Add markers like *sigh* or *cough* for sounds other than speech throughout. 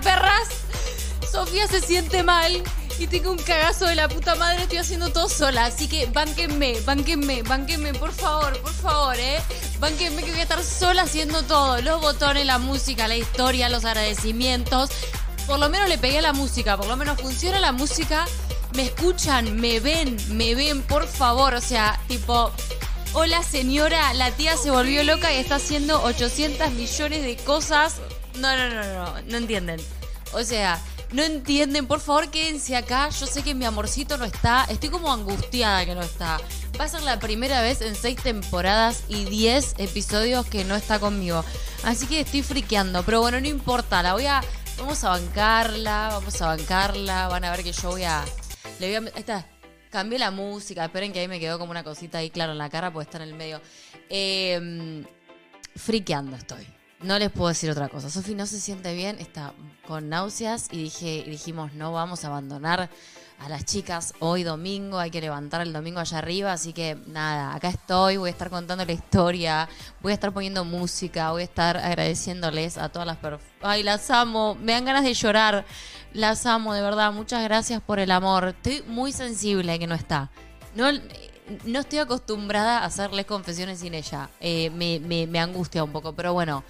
Perras. Sofía se siente mal y tengo un cagazo de la puta madre. Estoy haciendo todo sola. Así que bánquenme, bánquenme, bánquenme, por favor, por favor, ¿eh? Bánquenme que voy a estar sola haciendo todo. Los botones, la música, la historia, los agradecimientos. Por lo menos le pegué a la música, por lo menos funciona la música. Me escuchan, me ven, me ven, por favor. O sea, tipo, hola señora, la tía se volvió loca y está haciendo 800 millones de cosas. No, no, no, no, no entienden. O sea, no entienden, por favor quédense acá. Yo sé que mi amorcito no está. Estoy como angustiada que no está. Va a ser la primera vez en seis temporadas y 10 episodios que no está conmigo. Así que estoy friqueando. Pero bueno, no importa. La voy a. Vamos a bancarla. Vamos a bancarla. Van a ver que yo voy a. Le voy a. Ahí está. Cambié la música. Esperen que ahí me quedó como una cosita ahí, claro, en la cara, porque está en el medio. Eh, friqueando estoy. No les puedo decir otra cosa. Sofi no se siente bien, está con náuseas y dije, dijimos, no vamos a abandonar a las chicas hoy domingo, hay que levantar el domingo allá arriba, así que nada, acá estoy, voy a estar contando la historia, voy a estar poniendo música, voy a estar agradeciéndoles a todas las. Ay, las amo, me dan ganas de llorar, las amo, de verdad, muchas gracias por el amor. Estoy muy sensible que no está. No, no estoy acostumbrada a hacerles confesiones sin ella. Eh, me, me, me angustia un poco, pero bueno,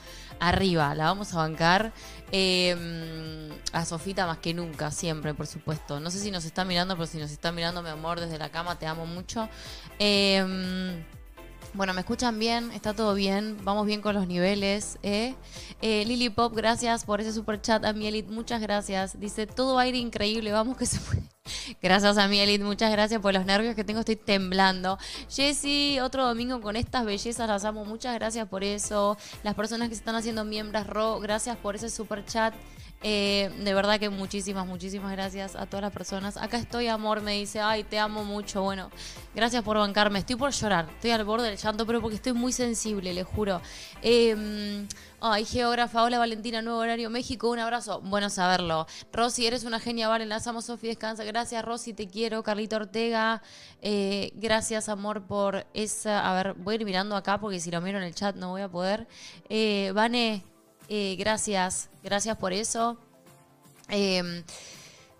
arriba, la vamos a bancar. Eh, a Sofita más que nunca, siempre, por supuesto. No sé si nos está mirando, pero si nos está mirando, mi amor, desde la cama, te amo mucho. Eh, bueno, me escuchan bien, está todo bien, vamos bien con los niveles. ¿eh? Eh, Lily Pop, gracias por ese super chat. A Mielit, muchas gracias. Dice, todo aire increíble, vamos que se puede. *laughs* Gracias a Mielit, muchas gracias por los nervios que tengo, estoy temblando. Jessy, otro domingo con estas bellezas, las amo, muchas gracias por eso. Las personas que se están haciendo miembros, Ro, gracias por ese super chat. Eh, de verdad que muchísimas, muchísimas gracias a todas las personas. Acá estoy, amor, me dice, ay, te amo mucho. Bueno, gracias por bancarme. Estoy por llorar, estoy al borde del llanto, pero porque estoy muy sensible, le juro. Eh, ay, geógrafa, hola Valentina, nuevo horario México, un abrazo. Bueno saberlo. Rosy, eres una genia, vale, enlazamos, Sofi, descansa. Gracias, Rosy, te quiero. Carlito Ortega, eh, gracias, amor, por esa. A ver, voy a ir mirando acá porque si lo miro en el chat no voy a poder. Eh, Vane, gracias, gracias por eso. Eh,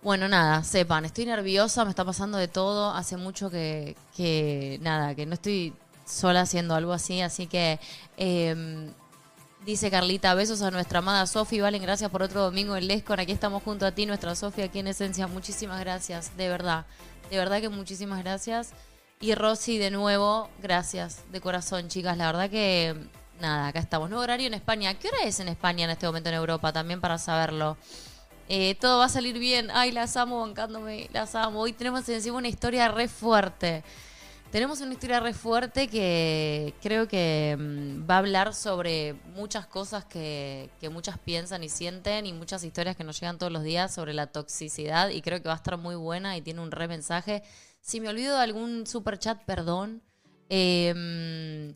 bueno, nada, sepan, estoy nerviosa, me está pasando de todo. Hace mucho que, que nada, que no estoy sola haciendo algo así, así que eh, dice Carlita, besos a nuestra amada Sofi, Valen, gracias por otro domingo en Lescon, aquí estamos junto a ti, nuestra Sofía, aquí en Esencia, muchísimas gracias, de verdad, de verdad que muchísimas gracias. Y Rosy, de nuevo, gracias, de corazón, chicas, la verdad que nada, acá estamos. Nuevo horario en España. ¿Qué hora es en España en este momento en Europa? También para saberlo. Eh, todo va a salir bien. Ay, las amo bancándome, las amo. Hoy tenemos encima una historia re fuerte. Tenemos una historia re fuerte que creo que mm, va a hablar sobre muchas cosas que, muchas piensan y sienten y muchas historias que nos llegan todos los días sobre la toxicidad y creo que va a estar muy buena y tiene un re mensaje. Si me olvido de algún super chat, perdón. Eh,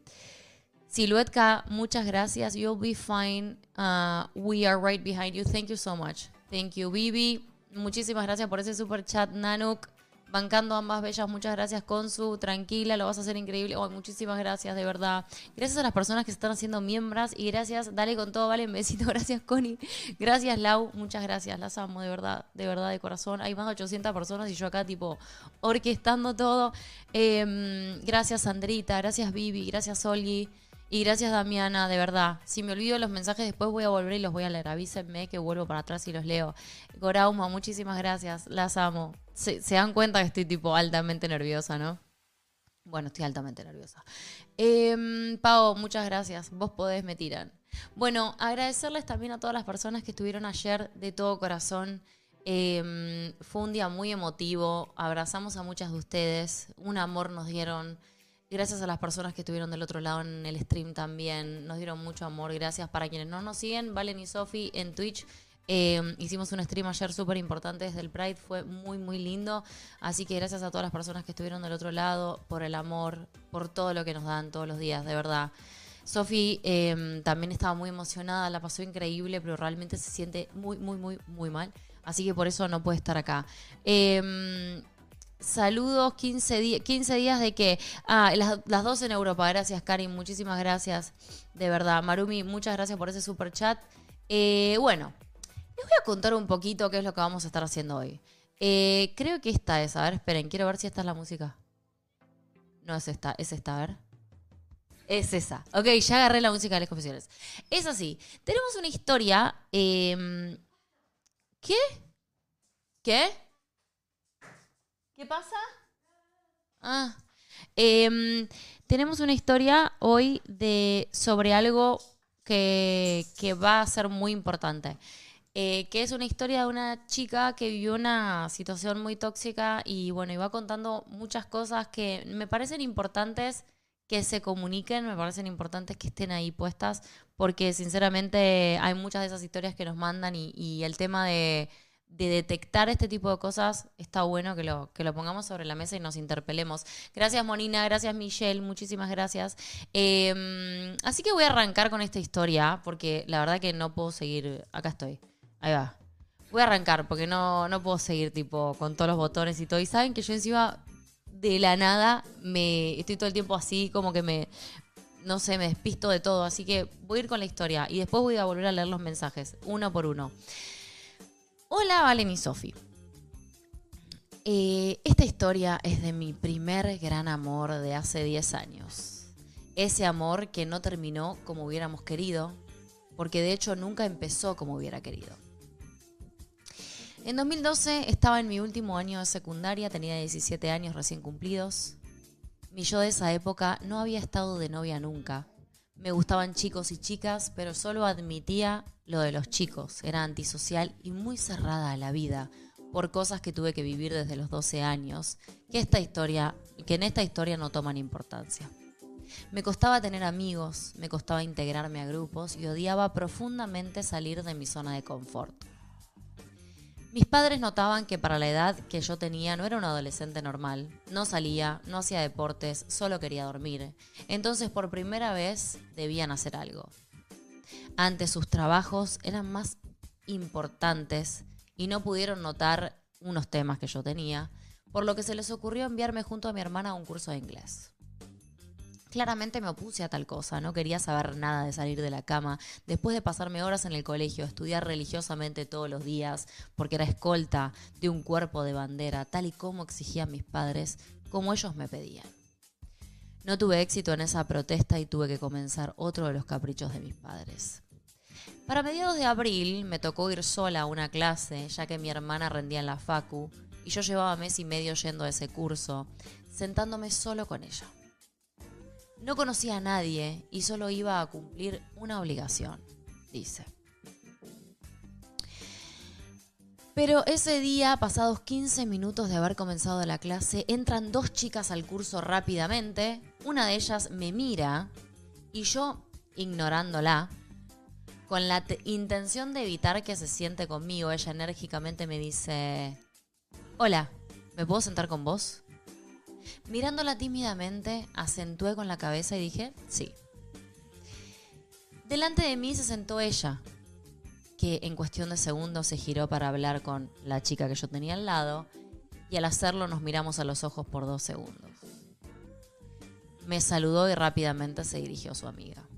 Siluetka, muchas gracias. You'll be fine. Uh, we are right behind you. Thank you so much. Thank you, Vivi. Muchísimas gracias por ese super chat, Nanuk. Bancando ambas bellas, muchas gracias, Consu. Tranquila, lo vas a hacer increíble. Muchísimas gracias, de verdad. Gracias a las personas que se están haciendo miembros y gracias, dale con todo, vale, un besito. *laughs* Gracias, Connie. Gracias, Lau. Muchas gracias, las amo, de verdad, de verdad, de corazón. Hay más de 800 personas y yo acá, tipo, orquestando todo. Eh, gracias, Sandrita. Gracias, Vivi. Gracias, Olgi. Y gracias, Damiana, de verdad. Si me olvido los mensajes, después voy a volver y los voy a leer. Avísenme que vuelvo para atrás y los leo. Gorauma, muchísimas gracias. Las amo. Se, dan cuenta que estoy tipo altamente nerviosa, ¿no? Bueno, estoy altamente nerviosa. Eh, Pau, muchas gracias. Vos podés, me tiran. Bueno, agradecerles también a todas las personas que estuvieron ayer de todo corazón. Eh, fue un día muy emotivo. Abrazamos a muchas de ustedes. Un amor nos dieron. Gracias a las personas que estuvieron del otro lado en el stream también. Nos dieron mucho amor. Gracias para quienes no nos siguen. Valen y Sofi en Twitch. Eh, hicimos un stream ayer súper importante desde el Pride. Fue muy, muy lindo. Así que gracias a todas las personas que estuvieron del otro lado. Por el amor. Por todo lo que nos dan todos los días. De verdad. Sofi eh, también estaba muy emocionada. La pasó increíble. Pero realmente se siente muy, muy, muy, muy mal. Así que por eso no puede estar acá. Eh, Saludos, 15, di 15 días de que... Ah, las, las dos en Europa. Gracias, Karin. Muchísimas gracias. De verdad. Marumi, muchas gracias por ese super chat. Eh, bueno, Les voy a contar un poquito qué es lo que vamos a estar haciendo hoy. Eh, creo que esta es, a ver, esperen, quiero ver si esta es la música. No es esta, es esta, a ver. Es esa. Ok, ya agarré la música de las confesiones. Es así. Tenemos una historia. em, ¿Qué? ¿Qué? ¿Qué pasa? Ah. Em, tenemos una historia hoy de sobre algo que, que va a ser muy importante. Eh, que es una historia de una chica que vivió una situación muy tóxica y bueno, iba contando muchas cosas que me parecen importantes que se comuniquen, me parecen importantes que estén ahí puestas, porque sinceramente hay muchas de esas historias que nos mandan y, y el tema de, de detectar este tipo de cosas está bueno que lo, que lo pongamos sobre la mesa y nos interpelemos. Gracias Monina, gracias Michelle, muchísimas gracias. Eh, así que voy a arrancar con esta historia, porque la verdad que no puedo seguir, acá estoy, ahí va. Voy a arrancar porque no, no puedo seguir tipo con todos los botones y todo. Y saben que yo encima de la nada me estoy todo el tiempo así como que me no sé, me despisto de todo, así que voy a ir con la historia y después voy a volver a leer los mensajes uno por uno. Hola, Valen y Sofi. Eh, esta historia es de mi primer gran amor de hace 10 años. Ese amor que no terminó como hubiéramos querido, porque de hecho nunca empezó como hubiera querido. En 2012 estaba en mi último año de secundaria, tenía 17 años recién cumplidos. Mi yo de esa época no había estado de novia nunca. Me gustaban chicos y chicas, pero solo admitía lo de los chicos. Era antisocial y muy cerrada a la vida por cosas que tuve que vivir desde los 12 años, que esta historia, que en esta historia no toman importancia. Me costaba tener amigos, me costaba integrarme a grupos y odiaba profundamente salir de mi zona de confort. Mis padres notaban que para la edad que yo tenía no era un adolescente normal. No salía, no hacía deportes, solo quería dormir. Entonces por primera vez debían hacer algo. Antes sus trabajos eran más importantes y no pudieron notar unos temas que yo tenía, por lo que se les ocurrió enviarme junto a mi hermana a un curso de inglés. Claramente me opuse a tal cosa, no quería saber nada de salir de la cama, después de pasarme horas en el colegio, estudiar religiosamente todos los días, porque era escolta de un cuerpo de bandera, tal y como exigían mis padres, como ellos me pedían. No tuve éxito en esa protesta y tuve que comenzar otro de los caprichos de mis padres. Para mediados de abril me tocó ir sola a una clase, ya que mi hermana rendía en la facu, y yo llevaba mes y medio yendo a ese curso, sentándome solo con ella. No conocía a nadie y solo iba a cumplir una obligación, dice. Pero ese día, pasados 15 minutos de haber comenzado la clase, entran dos chicas al curso rápidamente. Una de ellas me mira y yo, ignorándola, con la te- intención de evitar que se siente conmigo, ella enérgicamente me dice, hola, ¿me puedo sentar con vos? Mirándola tímidamente, acentué con la cabeza y dije, sí. Delante de mí se sentó ella, que en cuestión de segundos se giró para hablar con la chica que yo tenía al lado, y al hacerlo nos miramos a los ojos por dos segundos. Me saludó y rápidamente se dirigió a su amiga.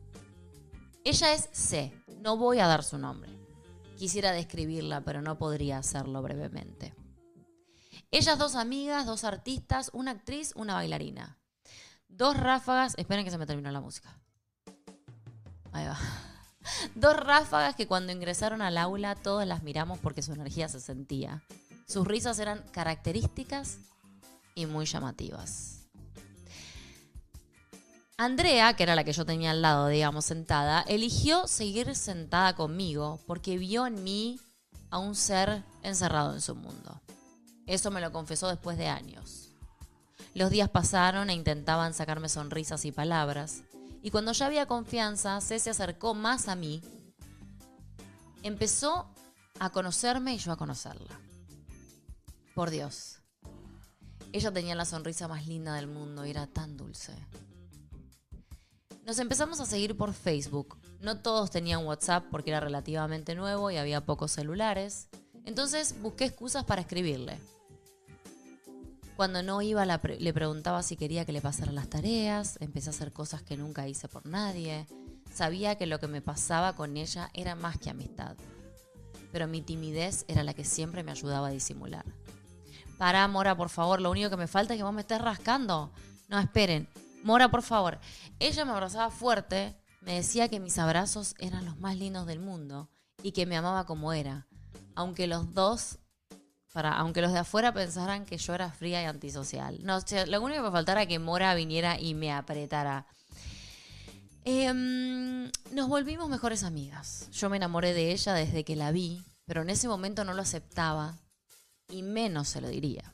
Ella es C, no voy a dar su nombre. Quisiera describirla, pero no podría hacerlo brevemente. Ellas dos amigas, dos artistas, una actriz, una bailarina. Dos ráfagas, esperen que se me terminó la música. Ahí va. *laughs* Dos ráfagas que cuando ingresaron al aula todos las miramos porque su energía se sentía. Sus risas eran características y muy llamativas. Andrea, que era la que yo tenía al lado, digamos, sentada, eligió seguir sentada conmigo porque vio en mí a un ser encerrado en su mundo. Eso me lo confesó después de años. Los días pasaron e intentaban sacarme sonrisas y palabras, y cuando ya había confianza, C se acercó más a mí. Empezó a conocerme y yo a conocerla. Por Dios. Ella tenía la sonrisa más linda del mundo y era tan dulce. Nos empezamos a seguir por Facebook. No todos tenían WhatsApp porque era relativamente nuevo y había pocos celulares. Entonces busqué excusas para escribirle. Cuando no iba la le preguntaba si quería que le pasaran las tareas, empecé a hacer cosas que nunca hice por nadie. Sabía que lo que me pasaba con ella era más que amistad. pero mi timidez era la que siempre me ayudaba a disimular. Pará, Mora, por favor, lo único que me falta es que vos me estés rascando. No, esperen. Mora, por favor. Ella me abrazaba fuerte, me decía que mis abrazos eran los más lindos del mundo y que me amaba como era, aunque los dos, para, aunque los de afuera pensaran que yo era fría y antisocial. No, lo único que me faltara era que Mora viniera y me apretara. Em, nos volvimos mejores amigas. Yo me enamoré de ella desde que la vi, pero en ese momento no lo aceptaba y menos se lo diría.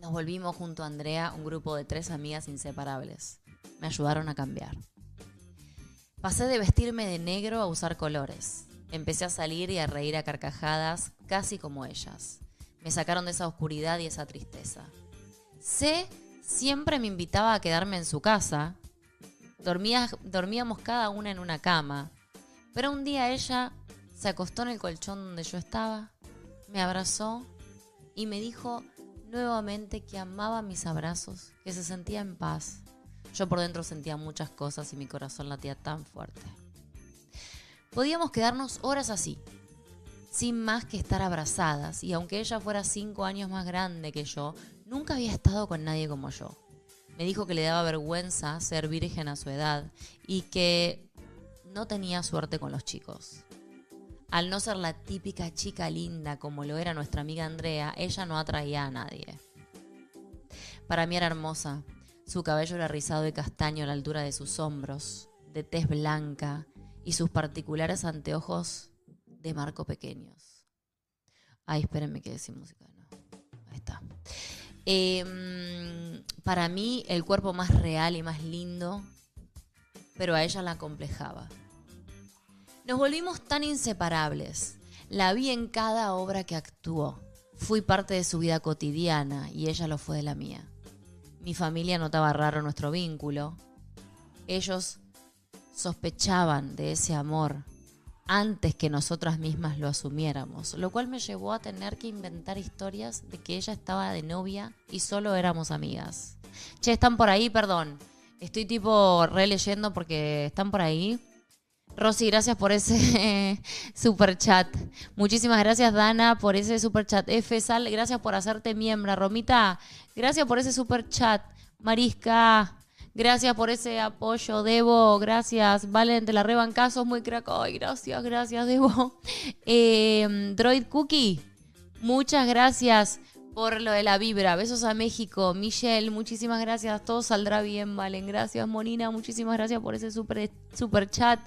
Nos volvimos junto a Andrea un grupo de tres amigas inseparables. Me ayudaron a cambiar. Pasé de vestirme de negro a usar colores. Empecé a salir y a reír a carcajadas, casi como ellas. Me sacaron de esa oscuridad y esa tristeza. C siempre me invitaba a quedarme en su casa. dormíamos cada una en una cama. Pero un día ella se acostó en el colchón donde yo estaba, me abrazó y me dijo nuevamente que amaba mis abrazos, que se sentía en paz. Yo por dentro sentía muchas cosas y mi corazón latía tan fuerte. Podíamos quedarnos horas así, sin más que estar abrazadas, y aunque ella fuera cinco años más grande que yo, nunca había estado con nadie como yo. Me dijo que le daba vergüenza ser virgen a su edad y que no tenía suerte con los chicos. Al no ser la típica chica linda como lo era nuestra amiga Andrea, ella no atraía a nadie. Para mí era hermosa, su cabello era rizado y castaño a la altura de sus hombros, de tez blanca y sus particulares anteojos de marco pequeños. Ay, espérenme que decir música. Ahí está. Em, para mí, el cuerpo más real y más lindo, pero a ella la complejaba. Nos volvimos tan inseparables. La vi en cada obra que actuó. Fui parte de su vida cotidiana y ella lo fue de la mía. Mi familia notaba raro nuestro vínculo. Ellos sospechaban de ese amor antes que nosotras mismas lo asumiéramos, lo cual me llevó a tener que inventar historias de que ella estaba de novia y solo éramos amigas. Che, están por ahí, perdón. Estoy tipo releyendo porque están por ahí. Rosy, gracias por ese *laughs* super chat. Muchísimas gracias, Dana, por ese super chat. F. Sal, gracias por hacerte miembro. Romita, gracias por ese super chat. Marisca, gracias por ese apoyo. Debo, gracias. Valen, te la rebanca, sos muy crack. Ay, gracias, gracias, Debo. *laughs* Eh, Droid Cookie, muchas gracias por lo de la vibra. Besos a México. Michelle, muchísimas gracias. Todo saldrá bien, Valen. Gracias, Monina. Muchísimas gracias por ese super, super chat.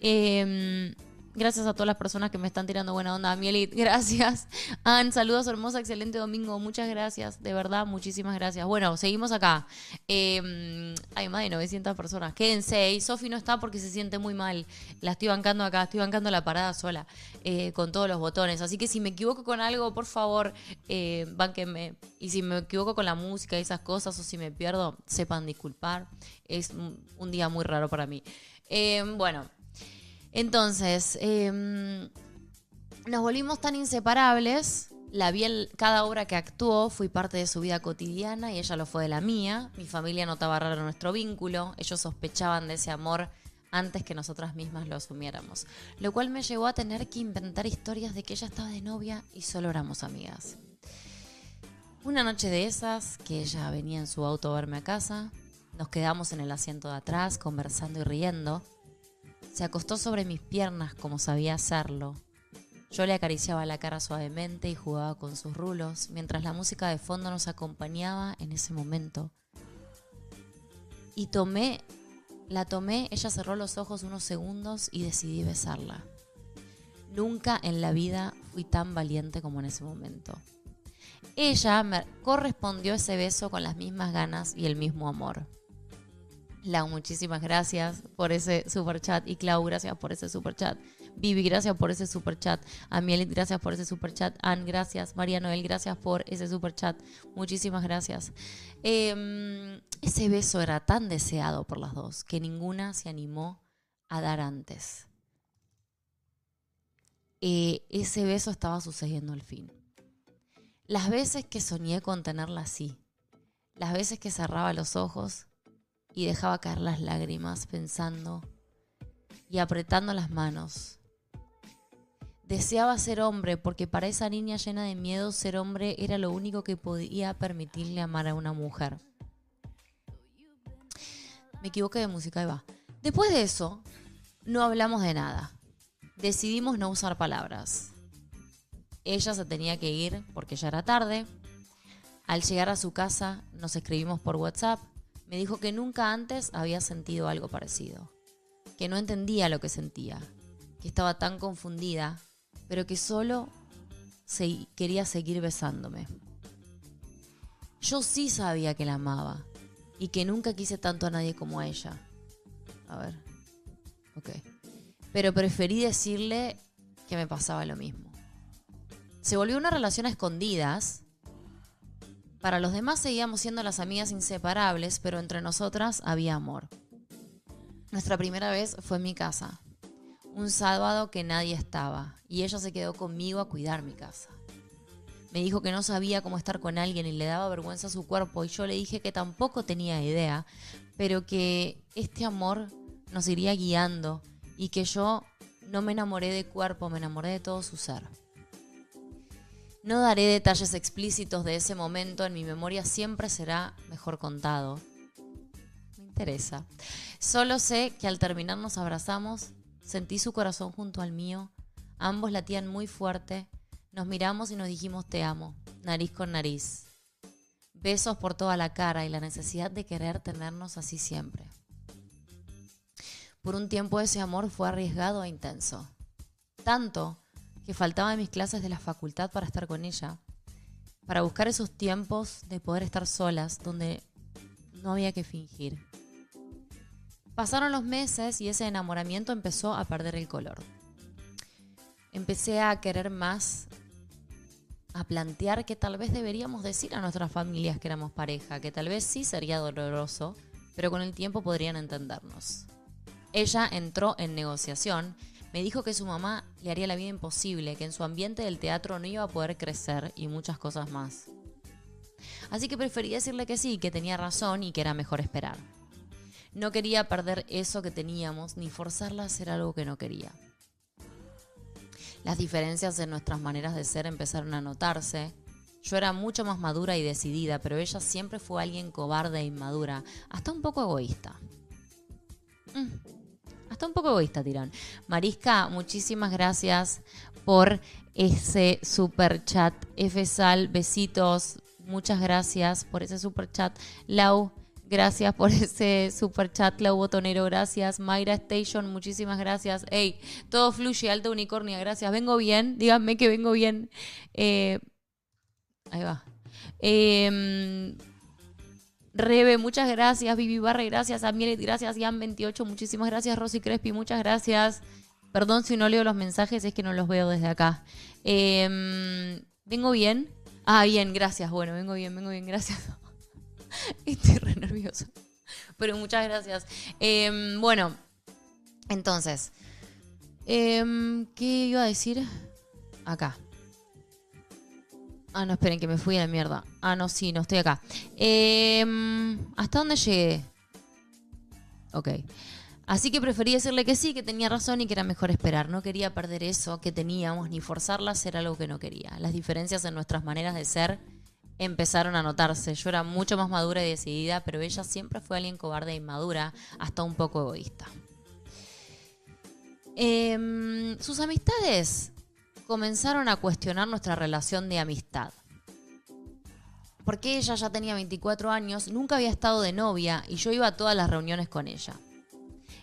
Em, gracias a todas las personas que me están tirando buena onda. Mielit, *laughs* gracias. Ann, saludos, hermosa, excelente domingo. Muchas gracias, de verdad, muchísimas gracias. Bueno, seguimos acá. Hay más de 900 personas. Quédense. Y Sofi no está porque se siente muy mal. La estoy bancando acá, estoy bancando la parada sola eh, con todos los botones. Así que si me equivoco con algo, por favor, eh, bánquenme. Y si me equivoco con la música y esas cosas, o si me pierdo, sepan disculpar. Es un, un día muy raro para mí. Em, bueno. Entonces, em, nos volvimos tan inseparables. La cada obra que actuó, fui parte de su vida cotidiana y ella lo fue de la mía. Mi familia notaba raro nuestro vínculo. Ellos sospechaban de ese amor antes que nosotras mismas lo asumiéramos. Lo cual me llevó a tener que inventar historias de que ella estaba de novia y solo éramos amigas. Una noche de esas, que ella venía en su auto a verme a casa, nos quedamos en el asiento de atrás conversando y riendo. Se acostó sobre mis piernas como sabía hacerlo. Yo le acariciaba la cara suavemente y jugaba con sus rulos, mientras la música de fondo nos acompañaba en ese momento. Y tomé, la tomé, ella cerró los ojos unos segundos y decidí besarla. Nunca en la vida fui tan valiente como en ese momento. Ella me correspondió ese beso con las mismas ganas y el mismo amor. Lau, muchísimas gracias por ese super chat. Y Clau, gracias por ese super chat. Vivi, gracias por ese super chat. Amielit, gracias por ese super chat. Ann, gracias. María Noel, gracias por ese super chat. Muchísimas gracias. Em, ese beso era tan deseado por las dos que ninguna se animó a dar antes. Eh, ese beso estaba sucediendo al fin. Las veces que soñé con tenerla así, las veces que cerraba los ojos y dejaba caer las lágrimas pensando y apretando las manos. Deseaba ser hombre porque para esa niña llena de miedo ser hombre era lo único que podía permitirle amar a una mujer. Me equivoqué de música, ahí va. Después de eso, no hablamos de nada. Decidimos no usar palabras. Ella se tenía que ir porque ya era tarde. Al llegar a su casa nos escribimos por WhatsApp. Me dijo que nunca antes había sentido algo parecido. Que no entendía lo que sentía. Que estaba tan confundida, pero que solo se quería seguir besándome. Yo sí sabía que la amaba y que nunca quise tanto a nadie como a ella. A ver. Ok. Pero preferí decirle que me pasaba lo mismo. Se volvió una relación a escondidas. Para los demás seguíamos siendo las amigas inseparables, pero entre nosotras había amor. Nuestra primera vez fue en mi casa. Un sábado que nadie estaba y ella se quedó conmigo a cuidar mi casa. Me dijo que no sabía cómo estar con alguien y le daba vergüenza a su cuerpo y yo le dije que tampoco tenía idea, pero que este amor nos iría guiando y que yo no me enamoré de cuerpo, me enamoré de todo su ser. No daré detalles explícitos de ese momento, en mi memoria siempre será mejor contado. Me interesa. Solo sé que al terminar nos abrazamos, sentí su corazón junto al mío, ambos latían muy fuerte nos miramos y nos dijimos te amo, nariz con nariz. Besos por toda la cara y la necesidad de querer tenernos así siempre. Por un tiempo ese amor fue arriesgado e intenso. Tanto que faltaba en mis clases de la facultad para estar con ella, para buscar esos tiempos de poder estar solas, donde no había que fingir. Pasaron los meses y ese enamoramiento empezó a perder el color. Empecé a querer más a plantear que tal vez deberíamos decir a nuestras familias que éramos pareja, que tal vez sí sería doloroso, pero con el tiempo podrían entendernos. Ella entró en negociación, me dijo que su mamá le haría la vida imposible, que en su ambiente del teatro no iba a poder crecer y muchas cosas más. Así que preferí decirle que sí, que tenía razón y que era mejor esperar. No quería perder eso que teníamos ni forzarla a hacer algo que no quería. Las diferencias en nuestras maneras de ser empezaron a notarse. Yo era mucho más madura y decidida, pero ella siempre fue alguien cobarde e inmadura, hasta un poco egoísta. Mm, hasta un poco egoísta, Tirón. Marisca, muchísimas gracias por ese super chat. F Sal, besitos. Muchas gracias por ese super chat. Lau, Gracias por *laughs* ese super chat, Clau Botonero. Gracias. Mayra Station, muchísimas gracias. Hey, todo fluye, alta unicornia. Gracias. Vengo bien. Díganme que vengo bien. Eh, ahí va. Em, Rebe, muchas gracias. Vivi Barre, gracias. Amielet, gracias. Ian28, muchísimas gracias. Rosy Crespi, muchas gracias. Perdón si no leo los mensajes, es que no los veo desde acá. Em, ¿Vengo bien? Ah, bien, gracias. Bueno, vengo bien, vengo bien, gracias. *laughs* Estoy re nerviosa. Pero muchas gracias. Em, bueno, entonces, em, ¿qué iba a decir? Acá. Ah, no, esperen, que me fui a la mierda. Ah, no, sí, no, estoy acá. Em, ¿Hasta dónde llegué? Ok. Así que preferí decirle que sí, que tenía razón y que era mejor esperar. No quería perder eso que teníamos ni forzarla a hacer algo que no quería. Las diferencias en nuestras maneras de ser empezaron a notarse. Yo era mucho más madura y decidida, pero ella siempre fue alguien cobarde e inmadura, hasta un poco egoísta. Em, sus amistades comenzaron a cuestionar nuestra relación de amistad. Porque ella ya tenía 24 años, nunca había estado de novia y yo iba a todas las reuniones con ella.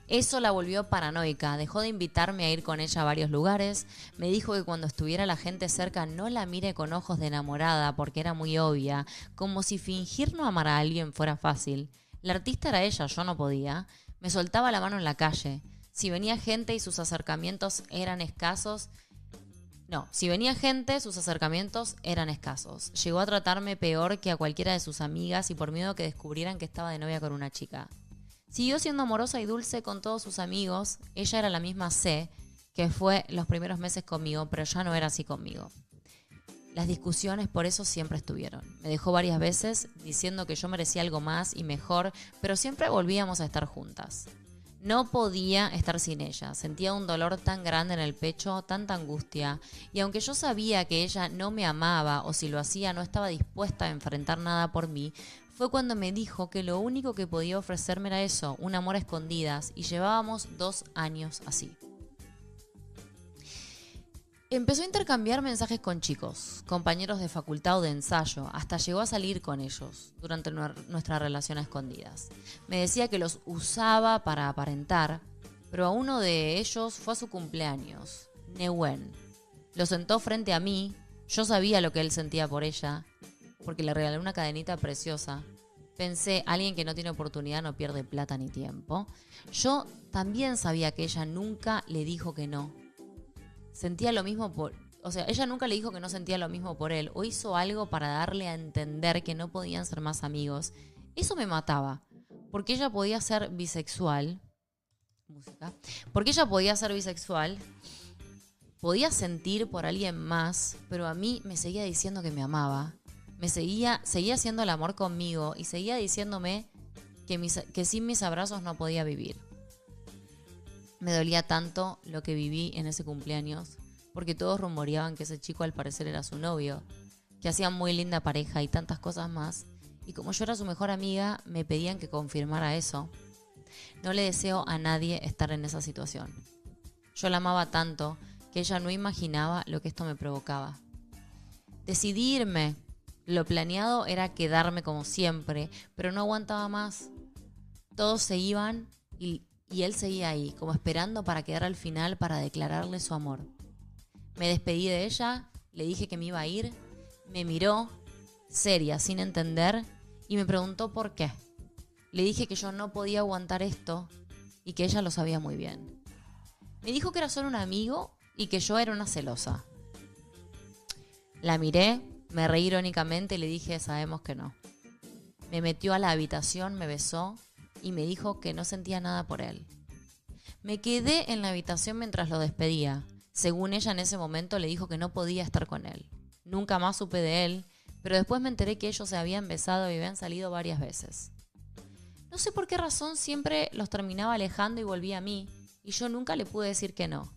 Eso la volvió paranoica, dejó de invitarme a ir con ella a varios lugares, me dijo que cuando estuviera la gente cerca no la mire con ojos de enamorada porque era muy obvia, como si fingir no amar a alguien fuera fácil. La artista era ella, yo no podía. Me soltaba la mano en la calle. Si venía gente y sus acercamientos eran escasos, no, si venía gente, sus acercamientos eran escasos. Llegó a tratarme peor que a cualquiera de sus amigas y por miedo que descubrieran que estaba de novia con una chica. Siguió siendo amorosa y dulce con todos sus amigos. Ella era la misma C, que fue los primeros meses conmigo, pero ya no era así conmigo. Las discusiones por eso siempre estuvieron. Me dejó varias veces diciendo que yo merecía algo más y mejor, pero siempre volvíamos a estar juntas. No podía estar sin ella. Sentía un dolor tan grande en el pecho, tanta angustia. Y aunque yo sabía que ella no me amaba o si lo hacía no estaba dispuesta a enfrentar nada por mí, fue cuando me dijo que lo único que podía ofrecerme era eso, un amor a escondidas, y llevábamos dos años así. Empezó a intercambiar mensajes con chicos, compañeros de facultad o de ensayo, hasta llegó a salir con ellos durante nuestra relación a escondidas. Me decía que los usaba para aparentar, pero a uno de ellos fue a su cumpleaños, Newen. Lo sentó frente a mí, yo sabía lo que él sentía por ella, porque le regalé una cadenita preciosa. Pensé, alguien que no tiene oportunidad no pierde plata ni tiempo. Yo también sabía que ella nunca le dijo que no sentía lo mismo por... O sea, ella nunca le dijo que no sentía lo mismo por él o hizo algo para darle a entender que no podían ser más amigos. Eso me mataba, porque ella podía ser bisexual. Música. Porque ella podía ser bisexual, podía sentir por alguien más, pero a mí me seguía diciendo que me amaba. Me seguía, seguía haciendo el amor conmigo y seguía diciéndome que, que sin mis abrazos no podía vivir me dolía tanto lo que viví en ese cumpleaños, porque todos rumoreaban que ese chico al parecer era su novio, que hacían muy linda pareja y tantas cosas más, y como yo era su mejor amiga, me pedían que confirmara eso. No le deseo a nadie estar en esa situación. Yo la amaba tanto que ella no imaginaba lo que esto me provocaba. Decidí irme. Lo planeado era quedarme como siempre, pero no aguantaba más. Todos se iban y y él seguía ahí, como esperando para quedar al final para declararle su amor. Me despedí de ella, le dije que me iba a ir, me miró, seria, sin entender, y me preguntó por qué. Le dije que yo no podía aguantar esto y que ella lo sabía muy bien. Me dijo que era solo un amigo y que yo era una celosa. La miré, me reí irónicamente y le dije, sabemos que no. Me metió a la habitación, me besó y me dijo que no sentía nada por él. Me quedé en la habitación mientras lo despedía. Según ella en ese momento le dijo que no podía estar con él. Nunca más supe de él, pero después me enteré que ellos se habían besado y habían salido varias veces. No sé por qué razón siempre los terminaba alejando y volvía a mí, y yo nunca le pude decir que no.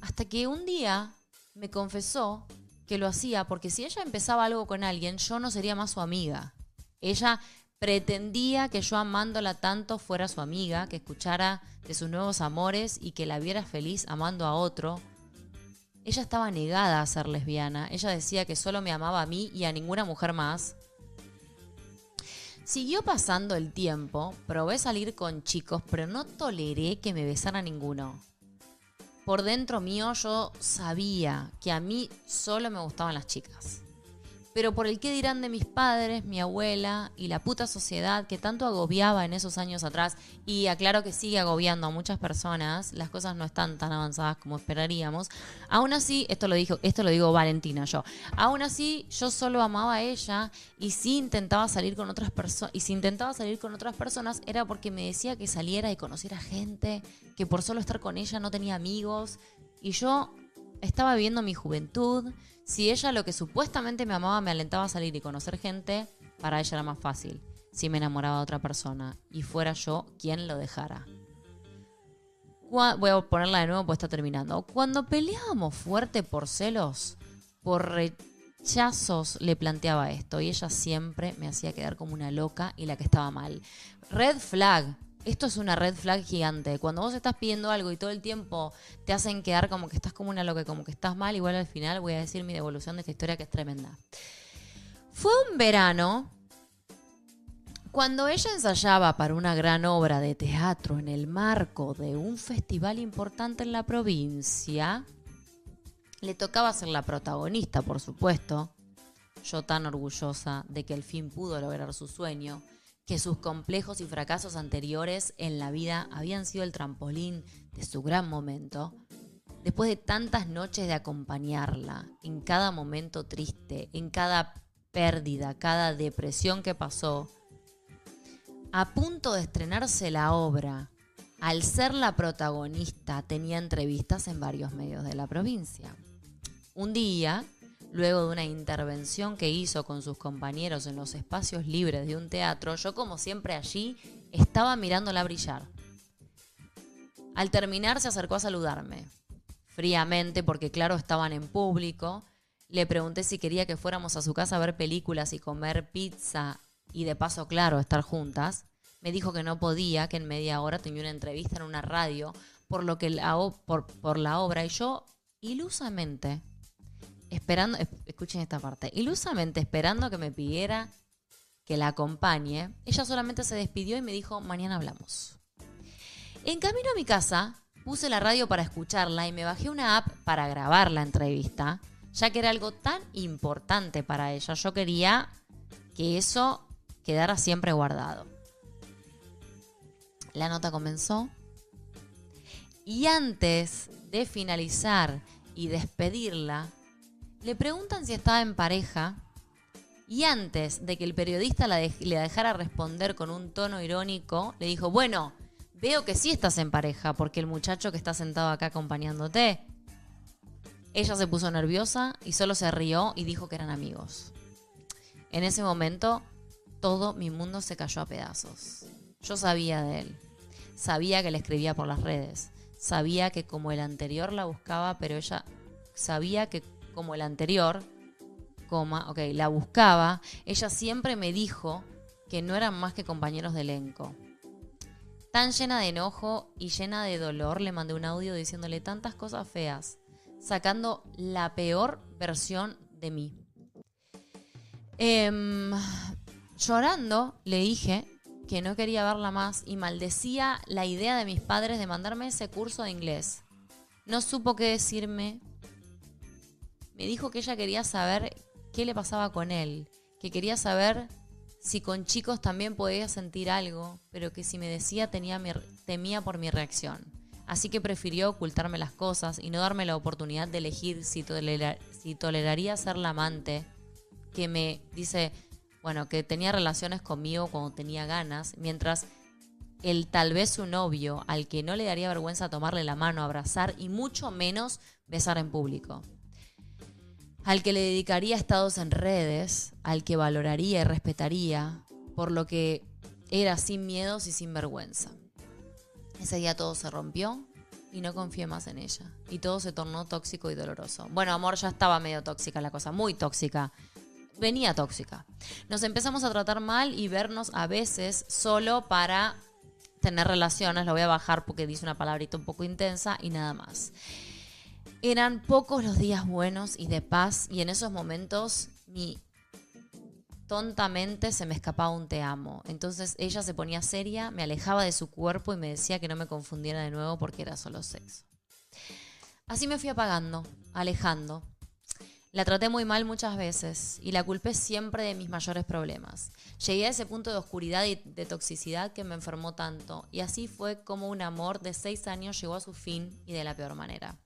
Hasta que un día me confesó que lo hacía porque si ella empezaba algo con alguien, yo no sería más su amiga. Ella pretendía que yo amándola tanto fuera su amiga, que escuchara de sus nuevos amores y que la viera feliz amando a otro. Ella estaba negada a ser lesbiana, ella decía que solo me amaba a mí y a ninguna mujer más. Siguió pasando el tiempo, probé salir con chicos, pero no toleré que me besara ninguno. Por dentro mío yo sabía que a mí solo me gustaban las chicas pero por el qué dirán de mis padres, mi abuela y la puta sociedad que tanto agobiaba en esos años atrás, y aclaro que sigue agobiando a muchas personas, las cosas no están tan avanzadas como esperaríamos. Aún así, esto lo dijo, esto lo digo Valentina yo. Aún así, yo solo amaba a ella y si intentaba salir con otras personas, y si intentaba salir con otras personas era porque me decía que saliera y conociera gente, que por solo estar con ella no tenía amigos, y yo estaba viviendo mi juventud si ella lo que supuestamente me amaba me alentaba a salir y conocer gente, para ella era más fácil. Si me enamoraba de otra persona y fuera yo quien lo dejara. Voy a ponerla de nuevo pues está terminando. Cuando peleábamos fuerte por celos, por rechazos, le planteaba esto y ella siempre me hacía quedar como una loca y la que estaba mal. Red flag. Esto es una red flag gigante. Cuando vos estás pidiendo algo y todo el tiempo te hacen quedar como que estás como una loca, como que estás mal, igual al final voy a decir mi devolución de esta historia que es tremenda. Fue un verano cuando ella ensayaba para una gran obra de teatro en el marco de un festival importante en la provincia. Le tocaba ser la protagonista, por supuesto. Yo tan orgullosa de que al fin pudo lograr su sueño que sus complejos y fracasos anteriores en la vida habían sido el trampolín de su gran momento, después de tantas noches de acompañarla, en cada momento triste, en cada pérdida, cada depresión que pasó, a punto de estrenarse la obra, al ser la protagonista, tenía entrevistas en varios medios de la provincia. Un día, Luego de una intervención que hizo con sus compañeros en los espacios libres de un teatro, yo como siempre allí estaba mirándola brillar. Al terminar se acercó a saludarme, fríamente, porque claro, estaban en público. Le pregunté si quería que fuéramos a su casa a ver películas y comer pizza y de paso, claro, estar juntas. Me dijo que no podía, que en media hora tenía una entrevista en una radio, por lo que la, por, por la obra, y yo ilusamente, esperando, escuchen esta parte, ilusamente esperando que me pidiera que la acompañe, ella solamente se despidió y me dijo, mañana hablamos. En camino a mi casa, puse la radio para escucharla y me bajé una app para grabar la entrevista, ya que era algo tan importante para ella. Yo quería que eso quedara siempre guardado. La nota comenzó y antes de finalizar y despedirla, le preguntan si estaba en pareja y antes de que el periodista la le dejara responder con un tono irónico, le dijo, bueno, veo que sí estás en pareja, porque el muchacho que está sentado acá acompañándote. Ella se puso nerviosa y solo se rió y dijo que eran amigos. En ese momento, todo mi mundo se cayó a pedazos. Yo sabía de él. Sabía que le escribía por las redes. Sabía que como el anterior la buscaba, pero ella sabía que como el anterior, coma, ok, la buscaba, ella siempre me dijo que no eran más que compañeros de elenco. Tan llena de enojo y llena de dolor, le mandé un audio diciéndole tantas cosas feas, sacando la peor versión de mí. Em, llorando, le dije que no quería verla más y maldecía la idea de mis padres de mandarme ese curso de inglés. No supo qué decirme. Me dijo que ella quería saber qué le pasaba con él, que quería saber si con chicos también podía sentir algo, pero que si me decía tenía temía por mi reacción. Así que prefirió ocultarme las cosas y no darme la oportunidad de elegir si, si toleraría ser la amante, que me dice, bueno, que tenía relaciones conmigo cuando tenía ganas, mientras el tal vez su novio, al que no le daría vergüenza tomarle la mano, abrazar y mucho menos besar en público al que le dedicaría estados en redes, al que valoraría y respetaría por lo que era sin miedos y sin vergüenza. Ese día todo se rompió y no confié más en ella. Y todo se tornó tóxico y doloroso. Bueno, amor, ya estaba medio tóxica la cosa, muy tóxica. Venía tóxica. Nos empezamos a tratar mal y vernos a veces solo para tener relaciones. Lo voy a bajar porque dice una palabrita un poco intensa y nada más. Eran pocos los días buenos y de paz y en esos momentos mi tontamente se me escapaba un te amo. Entonces ella se ponía seria, me alejaba de su cuerpo y me decía que no me confundiera de nuevo porque era solo sexo. Así me fui apagando, alejando. La traté muy mal muchas veces y la culpé siempre de mis mayores problemas. Llegué a ese punto de oscuridad y de toxicidad que me enfermó tanto y así fue como un amor de seis años llegó a su fin y de la peor manera.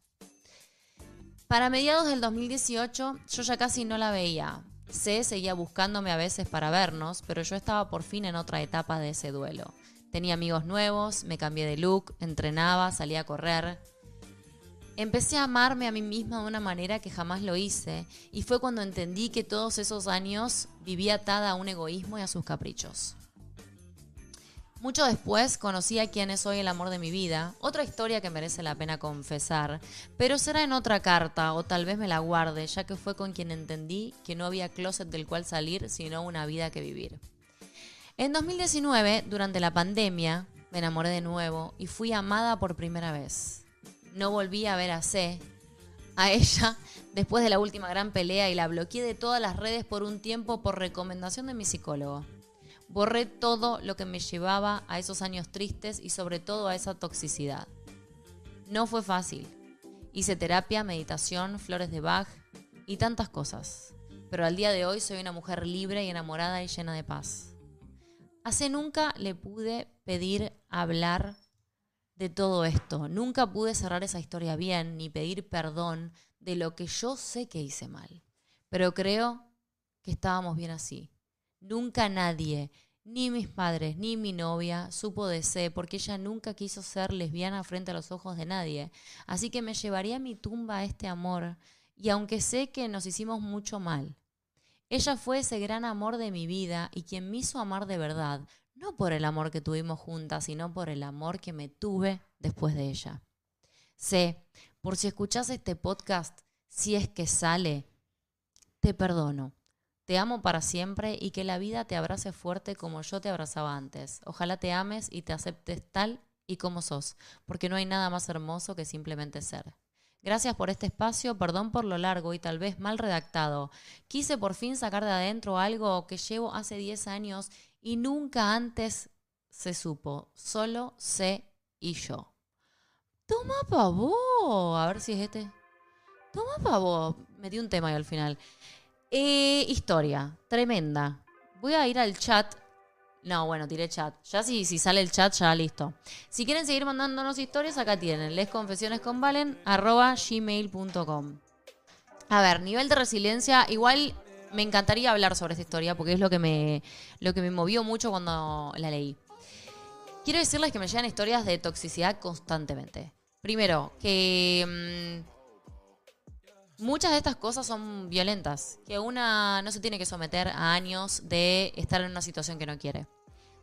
Para mediados del 2018 yo ya casi no la veía. C seguía buscándome a veces para vernos, pero yo estaba por fin en otra etapa de ese duelo. Tenía amigos nuevos, me cambié de look, entrenaba, salía a correr. Empecé a amarme a mí misma de una manera que jamás lo hice y fue cuando entendí que todos esos años vivía atada a un egoísmo y a sus caprichos. Mucho después conocí a quien es hoy el amor de mi vida, otra historia que merece la pena confesar, pero será en otra carta o tal vez me la guarde, ya que fue con quien entendí que no había closet del cual salir, sino una vida que vivir. En 2019, durante la pandemia, me enamoré de nuevo y fui amada por primera vez. No volví a ver a C, a ella, después de la última gran pelea y la bloqueé de todas las redes por un tiempo por recomendación de mi psicólogo. Borré todo lo que me llevaba a esos años tristes y sobre todo a esa toxicidad. No fue fácil. Hice terapia, meditación, flores de Bach y tantas cosas. Pero al día de hoy soy una mujer libre y enamorada y llena de paz. Hace nunca le pude pedir hablar de todo esto. Nunca pude cerrar esa historia bien ni pedir perdón de lo que yo sé que hice mal. Pero creo que estábamos bien así. Nunca nadie, ni mis padres, ni mi novia, supo de C, porque ella nunca quiso ser lesbiana frente a los ojos de nadie. Así que me llevaría a mi tumba a este amor, y aunque sé que nos hicimos mucho mal, ella fue ese gran amor de mi vida y quien me hizo amar de verdad, no por el amor que tuvimos juntas, sino por el amor que me tuve después de ella. Sé, por si escuchas este podcast, si es que sale, te perdono. Te amo para siempre y que la vida te abrace fuerte como yo te abrazaba antes. Ojalá te ames y te aceptes tal y como sos, porque no hay nada más hermoso que simplemente ser. Gracias por este espacio, perdón por lo largo y tal vez mal redactado. Quise por fin sacar de adentro algo que llevo hace 10 años y nunca antes se supo, solo sé y yo. Toma pavo, a ver si es este. Toma pavo, metí un tema ahí al final. Eh, historia, tremenda. Voy a ir al chat no, bueno, tiré chat. Ya si, si sale el chat, ya listo. Si quieren seguir mandándonos historias, acá tienen lesconfesionesconvalen.gmail.com A ver, nivel de resiliencia, igual me encantaría hablar sobre esta historia porque es lo que me, lo que me movió mucho cuando la leí. Quiero decirles que me llegan historias de toxicidad constantemente. Primero, que... Mm, muchas de estas cosas son violentas, que una no se tiene que someter a años de estar en una situación que no quiere.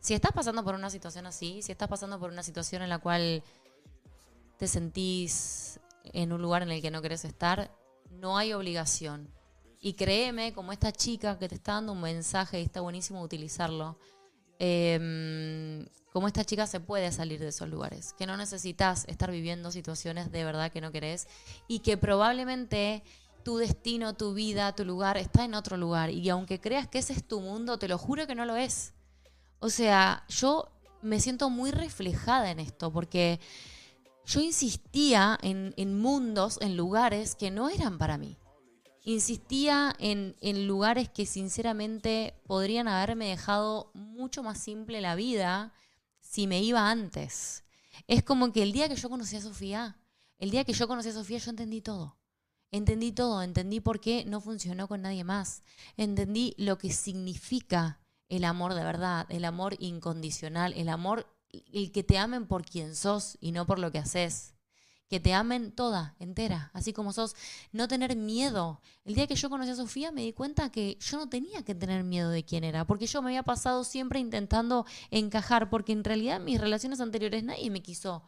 Si estás pasando por una situación así, si estás pasando por una situación en la cual te sentís en un lugar en el que no querés estar, no hay obligación. Y créeme, como esta chica que te está dando un mensaje y está buenísimo utilizarlo, eh, cómo esta chica se puede salir de esos lugares, que no necesitas estar viviendo situaciones de verdad que no querés y que probablemente tu destino, tu vida, tu lugar está en otro lugar y aunque creas que ese es tu mundo, te lo juro que no lo es. O sea, yo me siento muy reflejada en esto porque yo insistía en, en mundos, en lugares que no eran para mí insistía en, lugares que sinceramente podrían haberme dejado mucho más simple la vida si me iba antes. Es como que el día que yo conocí a Sofía, el día que yo conocí a Sofía, yo entendí todo. Entendí todo, entendí por qué no funcionó con nadie más. Entendí lo que significa el amor de verdad, el amor incondicional, el amor, el que te amen por quien sos y no por lo que haces que te amen toda, entera, así como sos. No tener miedo. El día que yo conocí a Sofía me di cuenta que yo no tenía que tener miedo de quién era, porque yo me había pasado siempre intentando encajar, porque en realidad en mis relaciones anteriores nadie me quiso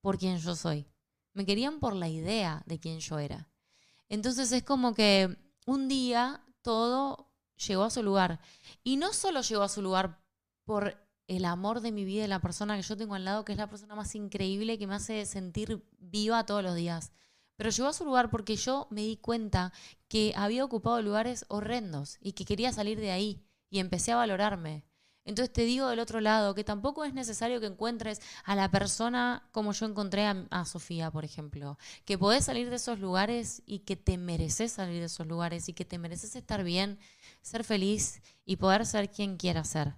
por quien yo soy. Me querían por la idea de quién yo era. Entonces es como que un día todo llegó a su lugar. Y no solo llegó a su lugar por el amor de mi vida y la persona que yo tengo al lado, que es la persona más increíble que me hace sentir viva todos los días. Pero llegó a su lugar porque yo me di cuenta que había ocupado lugares horrendos y que quería salir de ahí y empecé a valorarme. Entonces te digo del otro lado que tampoco es necesario que encuentres a la persona como yo encontré a, Sofía, por ejemplo, que podés salir de esos lugares y que te mereces salir de esos lugares y que te mereces estar bien, ser feliz y poder ser quien quieras ser.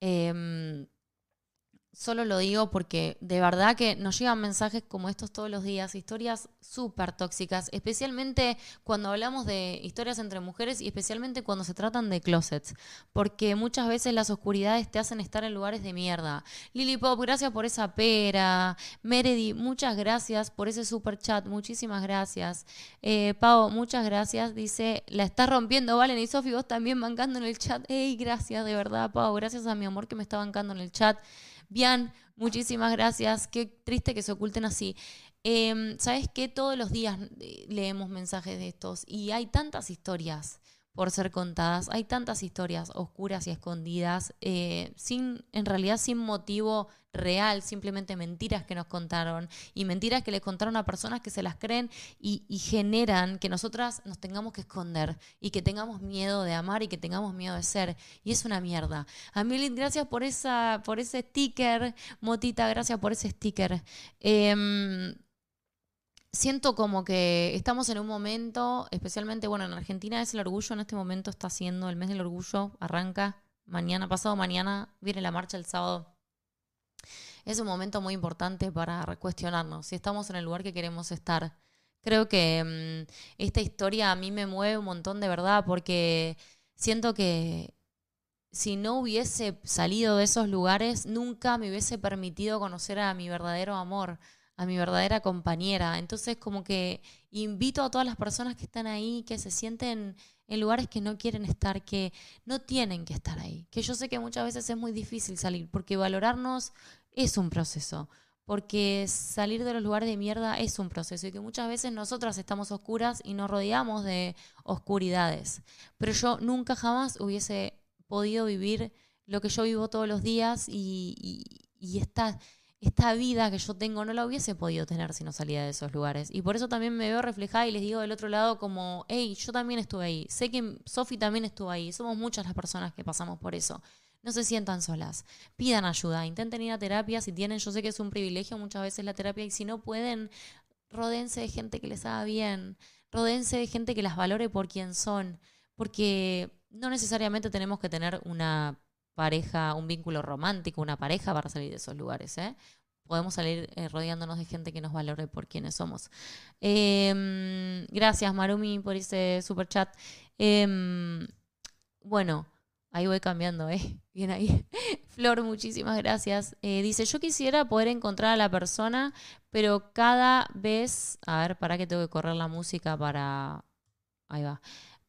Eh, solo lo digo porque de verdad que nos llegan mensajes como estos todos los días, historias súper tóxicas, especialmente cuando hablamos de historias entre mujeres y especialmente cuando se tratan de closets, porque muchas veces las oscuridades te hacen estar en lugares de mierda. Lily Pop, gracias por esa pera. Meredy, muchas gracias por ese super chat, muchísimas gracias. Eh, Pau, muchas gracias, dice, la estás rompiendo, Valen y Sofi, vos también bancando en el chat. Ey, gracias, de verdad, Pau, gracias a mi amor que me está bancando en el chat. Bien, muchísimas gracias. Qué triste que se oculten así. Em, ¿Sabes qué? Todos los días eh, leemos mensajes de estos y hay tantas historias por ser contadas. Hay tantas historias oscuras y escondidas, eh, sin, en realidad sin motivo real, simplemente mentiras que nos contaron y mentiras que les contaron a personas que se las creen y, generan que nosotras nos tengamos que esconder y que tengamos miedo de amar y que tengamos miedo de ser. Y es una mierda. A mí, gracias por, esa, por ese sticker, Motita, gracias por ese sticker. Em, siento como que estamos en un momento, especialmente, bueno, en Argentina es el orgullo, en este momento está siendo el mes del orgullo, arranca mañana, pasado mañana, viene la marcha el sábado. Es un momento muy importante para cuestionarnos si estamos en el lugar que queremos estar. Creo que mm, esta historia a mí me mueve un montón de verdad porque siento que si no hubiese salido de esos lugares, nunca me hubiese permitido conocer a mi verdadero amor a mi verdadera compañera. Entonces como que invito a todas las personas que están ahí, que se sienten en lugares que no quieren estar, que no tienen que estar ahí. Que yo sé que muchas veces es muy difícil salir, porque valorarnos es un proceso. Porque salir de los lugares de mierda es un proceso y que muchas veces nosotras estamos oscuras y nos rodeamos de oscuridades. Pero yo nunca jamás hubiese podido vivir lo que yo vivo todos los días y, y, esta vida que yo tengo no la hubiese podido tener si no salía de esos lugares. Y por eso también me veo reflejada y les digo del otro lado como, hey, yo también estuve ahí. Sé que Sofi también estuvo ahí. Somos muchas las personas que pasamos por eso. No se sientan solas. Pidan ayuda. Intenten ir a terapia si tienen. Yo sé que es un privilegio muchas veces la terapia y si no pueden, rodense de gente que les haga bien. Rodense de gente que las valore por quien son. Porque no necesariamente tenemos que tener una pareja, un vínculo romántico, una pareja para salir de esos lugares. ¿eh? Podemos salir eh, rodeándonos de gente que nos valore por quienes somos. Em, gracias, Marumi, por ese super chat. Em, bueno, ahí voy cambiando, ¿eh? *laughs* Bien ahí. *laughs* Flor, muchísimas gracias. Eh, dice, yo quisiera poder encontrar a la persona, pero cada vez... A ver, para que tengo que correr la música para... Ahí va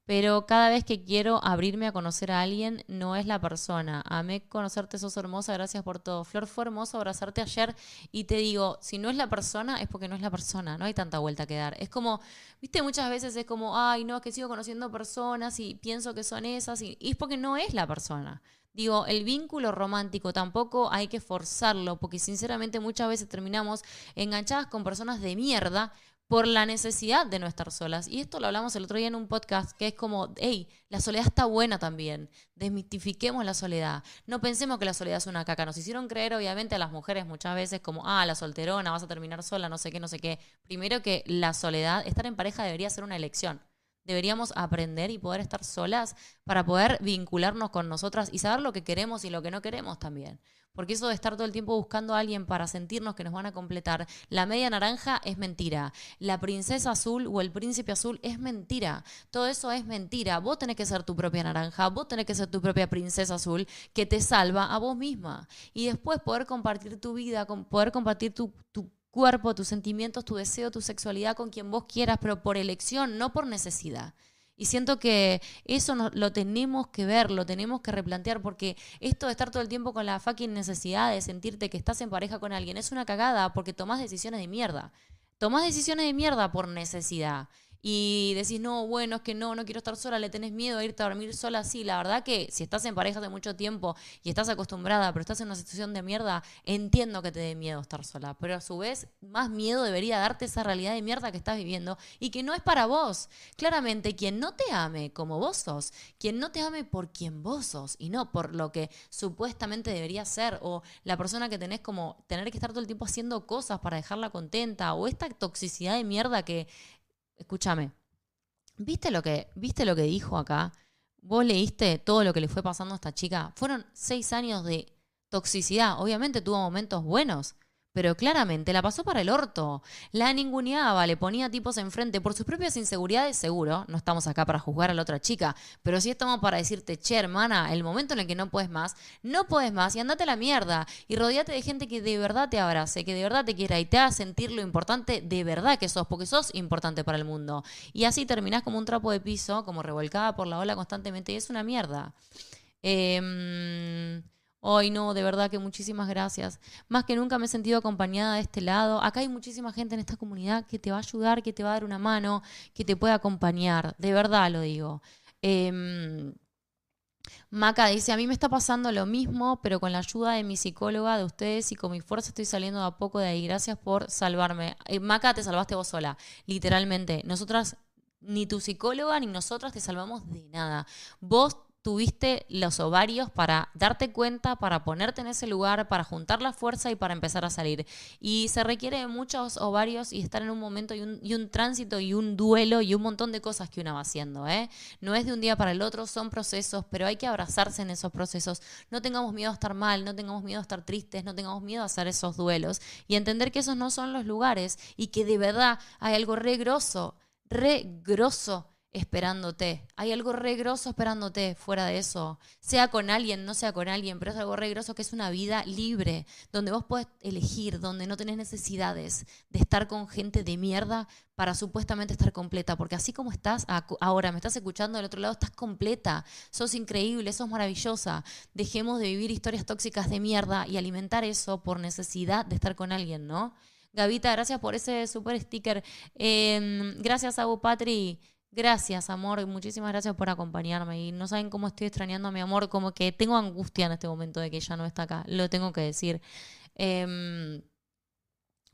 pero cada vez que quiero abrirme a conocer a alguien, no es la persona. Amé conocerte, sos hermosa, gracias por todo. Flor, fue hermoso abrazarte ayer y te digo, si no es la persona, es porque no es la persona, no hay tanta vuelta que dar. Es como, viste, muchas veces es como, ay, no, es que sigo conociendo personas y pienso que son esas, y, y es porque no es la persona. Digo, el vínculo romántico tampoco hay que forzarlo, porque sinceramente muchas veces terminamos enganchadas con personas de mierda por la necesidad de no estar solas. Y esto lo hablamos el otro día en un podcast, que es como, hey, la soledad está buena también. Desmitifiquemos la soledad. No pensemos que la soledad es una caca. Nos hicieron creer, obviamente, a las mujeres muchas veces como, ah, la solterona, vas a terminar sola, no sé qué, no sé qué. Primero que la soledad, estar en pareja debería ser una elección. Deberíamos aprender y poder estar solas para poder vincularnos con nosotras y saber lo que queremos y lo que no queremos también. Porque eso de estar todo el tiempo buscando a alguien para sentirnos que nos van a completar, la media naranja es mentira. La princesa azul o el príncipe azul es mentira. Todo eso es mentira. Vos tenés que ser tu propia naranja, vos tenés que ser tu propia princesa azul que te salva a vos misma. Y después poder compartir tu vida, poder compartir tu, tu cuerpo, tus sentimientos, tu deseo, tu sexualidad con quien vos quieras, pero por elección, no por necesidad. Y siento que eso lo tenemos que ver, lo tenemos que replantear, porque esto de estar todo el tiempo con la fucking necesidad de sentirte que estás en pareja con alguien es una cagada porque tomás decisiones de mierda. Tomás decisiones de mierda por necesidad y decís, no, bueno, es que no, no quiero estar sola, le tenés miedo a irte a dormir sola, sí, la verdad que si estás en pareja hace mucho tiempo y estás acostumbrada, pero estás en una situación de mierda, entiendo que te dé miedo estar sola, pero a su vez, más miedo debería darte esa realidad de mierda que estás viviendo y que no es para vos. Claramente, quien no te ame como vos sos, quien no te ame por quien vos sos y no por lo que supuestamente debería ser, o la persona que tenés como tener que estar todo el tiempo haciendo cosas para dejarla contenta, o esta toxicidad de mierda que escúchame, ¿viste lo, que, ¿viste lo que dijo acá? ¿Vos leíste todo lo que le fue pasando a esta chica? Fueron seis años de toxicidad. Obviamente tuvo momentos buenos, pero claramente la pasó para el orto. La ninguneaba, le ponía tipos enfrente por sus propias inseguridades, seguro. No estamos acá para juzgar a la otra chica, pero sí estamos para decirte, che, hermana, el momento en el que no puedes más, no puedes más y andate a la mierda. Y rodeate de gente que de verdad te abrace, que de verdad te quiera y te haga sentir lo importante de verdad que sos, porque sos importante para el mundo. Y así terminás como un trapo de piso, como revolcada por la ola constantemente, y es una mierda. Eh, Ay, no, de verdad que muchísimas gracias. Más que nunca me he sentido acompañada de este lado. Acá hay muchísima gente en esta comunidad que te va a ayudar, que te va a dar una mano, que te puede acompañar. De verdad lo digo. Em, Maca dice, a mí me está pasando lo mismo, pero con la ayuda de mi psicóloga, de ustedes y con mi fuerza estoy saliendo de a poco de ahí. Gracias por salvarme. Eh, Maca, te salvaste vos sola, literalmente. Nosotras, ni tu psicóloga ni nosotras te salvamos de nada. Vos tuviste los ovarios para darte cuenta, para ponerte en ese lugar, para juntar la fuerza y para empezar a salir. Y se requiere de muchos ovarios y estar en un momento y un, tránsito y un duelo y un montón de cosas que una va haciendo. ¿eh? No es de un día para el otro, son procesos, pero hay que abrazarse en esos procesos. No tengamos miedo a estar mal, no tengamos miedo a estar tristes, no tengamos miedo a hacer esos duelos y entender que esos no son los lugares y que de verdad hay algo re grosso, re grosso esperándote. Hay algo regroso esperándote fuera de eso. Sea con alguien, no sea con alguien, pero es algo regroso que es una vida libre, donde vos podés elegir, donde no tenés necesidades de estar con gente de mierda para supuestamente estar completa. Porque así como estás ahora, me estás escuchando del otro lado, estás completa, sos increíble, sos maravillosa. Dejemos de vivir historias tóxicas de mierda y alimentar eso por necesidad de estar con alguien, ¿no? Gavita, gracias por ese super sticker. Em, gracias, Abu Patri. Gracias, amor, muchísimas gracias por acompañarme. Y no saben cómo estoy extrañando a mi amor, como que tengo angustia en este momento de que ella no está acá, lo tengo que decir. Em,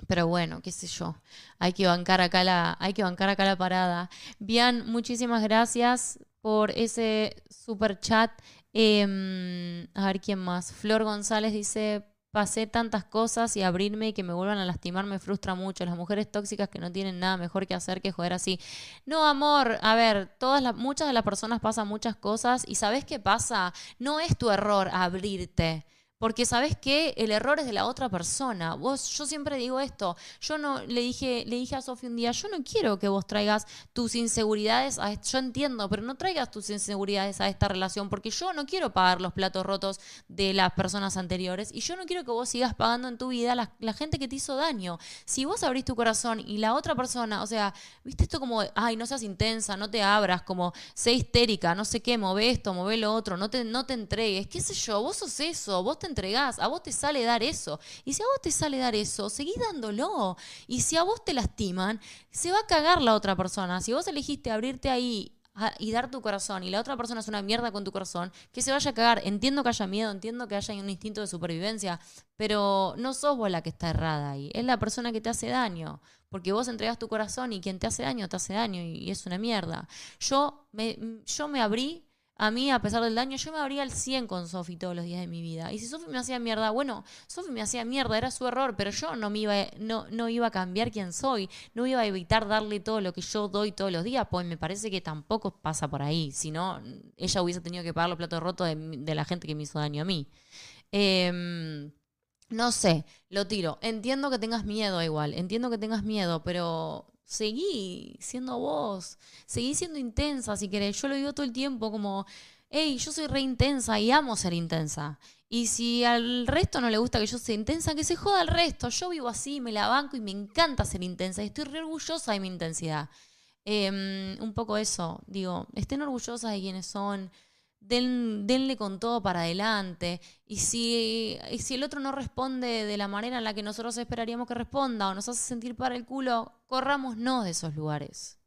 pero bueno, qué sé yo. Hay que bancar acá la, hay que bancar acá la parada. Bien, muchísimas gracias por ese super chat. Em, a ver quién más. Flor González dice, pasé tantas cosas y abrirme y que me vuelvan a lastimar me frustra mucho. Las mujeres tóxicas que no tienen nada mejor que hacer que joder así. No, amor, a ver, todas las, muchas de las personas pasan muchas cosas y ¿sabes qué pasa? No es tu error abrirte. Porque sabes que el error es de la otra persona. Vos, yo siempre digo esto. Yo no le dije, le dije a Sofía un día, yo no quiero que vos traigas tus inseguridades a yo entiendo, pero no traigas tus inseguridades a esta relación, porque yo no quiero pagar los platos rotos de las personas anteriores y yo no quiero que vos sigas pagando en tu vida la, gente que te hizo daño. Si vos abrís tu corazón y la otra persona, o sea, viste esto como, ay, no seas intensa, no te abras, como sé histérica, no sé qué, move esto, move lo otro, no te, no te entregues, qué sé yo, vos sos eso, vos te entregás, a vos te sale dar eso. Y si a vos te sale dar eso, seguís dándolo. Y si a vos te lastiman, se va a cagar la otra persona. Si vos elegiste abrirte ahí y dar tu corazón y la otra persona es una mierda con tu corazón, que se vaya a cagar. Entiendo que haya miedo, entiendo que haya un instinto de supervivencia, pero no sos vos la que está errada ahí, es la persona que te hace daño. Porque vos entregas tu corazón y quien te hace daño, te hace daño y, es una mierda. Yo me, yo me abrí a mí, a pesar del daño, yo me abría al 100 con Sofi todos los días de mi vida. Y si Sofi me hacía mierda, bueno, Sofi me hacía mierda, era su error, pero yo no, me iba, no, no iba a cambiar quién soy, no iba a evitar darle todo lo que yo doy todos los días, pues me parece que tampoco pasa por ahí. Si no, ella hubiese tenido que pagar los platos rotos de, la gente que me hizo daño a mí. Em, no sé, lo tiro. Entiendo que tengas miedo igual, entiendo que tengas miedo, pero seguí siendo vos, seguí siendo intensa si querés. Yo lo digo todo el tiempo como, hey, yo soy re intensa y amo ser intensa. Y si al resto no le gusta que yo sea intensa, que se joda al resto. Yo vivo así, me la banco y me encanta ser intensa y estoy re orgullosa de mi intensidad. Em, un poco eso, digo, estén orgullosas de quienes son, denle con todo para adelante. Y si, el otro no responde de la manera en la que nosotros esperaríamos que responda o nos hace sentir para el culo, corrámonos de esos lugares.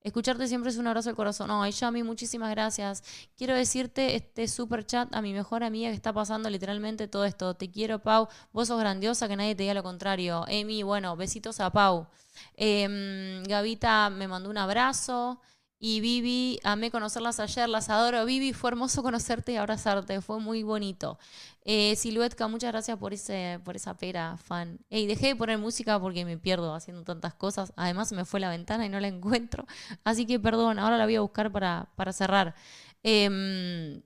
Escucharte siempre es un abrazo al corazón. Ay, Yami, muchísimas gracias. Quiero decirte este super chat a mi mejor amiga que está pasando literalmente todo esto. Te quiero, Pau. Vos sos grandiosa, que nadie te diga lo contrario. Emi, bueno, besitos a Pau. Em, Gavita me mandó un abrazo. Y Vivi, amé conocerlas ayer, las adoro. Vivi, fue hermoso conocerte y abrazarte, fue muy bonito. Eh, Siluetka, muchas gracias por, ese, por esa pera, fan. Ey, dejé de poner música porque me pierdo haciendo tantas cosas. Además, me fue la ventana y no la *laughs* encuentro. Así que perdón, ahora la voy a buscar para, para cerrar. Eh,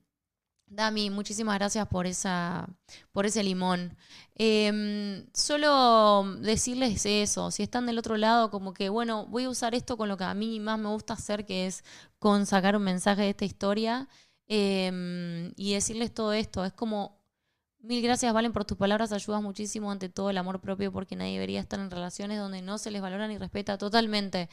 Dami, muchísimas gracias por, esa, por ese limón. Em, solo decirles eso, si están del otro lado, como que, bueno, voy a usar esto con lo que a mí más me gusta hacer, que es con sacar un mensaje de esta historia em, y decirles todo esto. Es como, mil gracias, Valen, por tus palabras, ayudas muchísimo ante todo el amor propio, porque nadie debería estar en relaciones donde no se les valora ni respeta totalmente.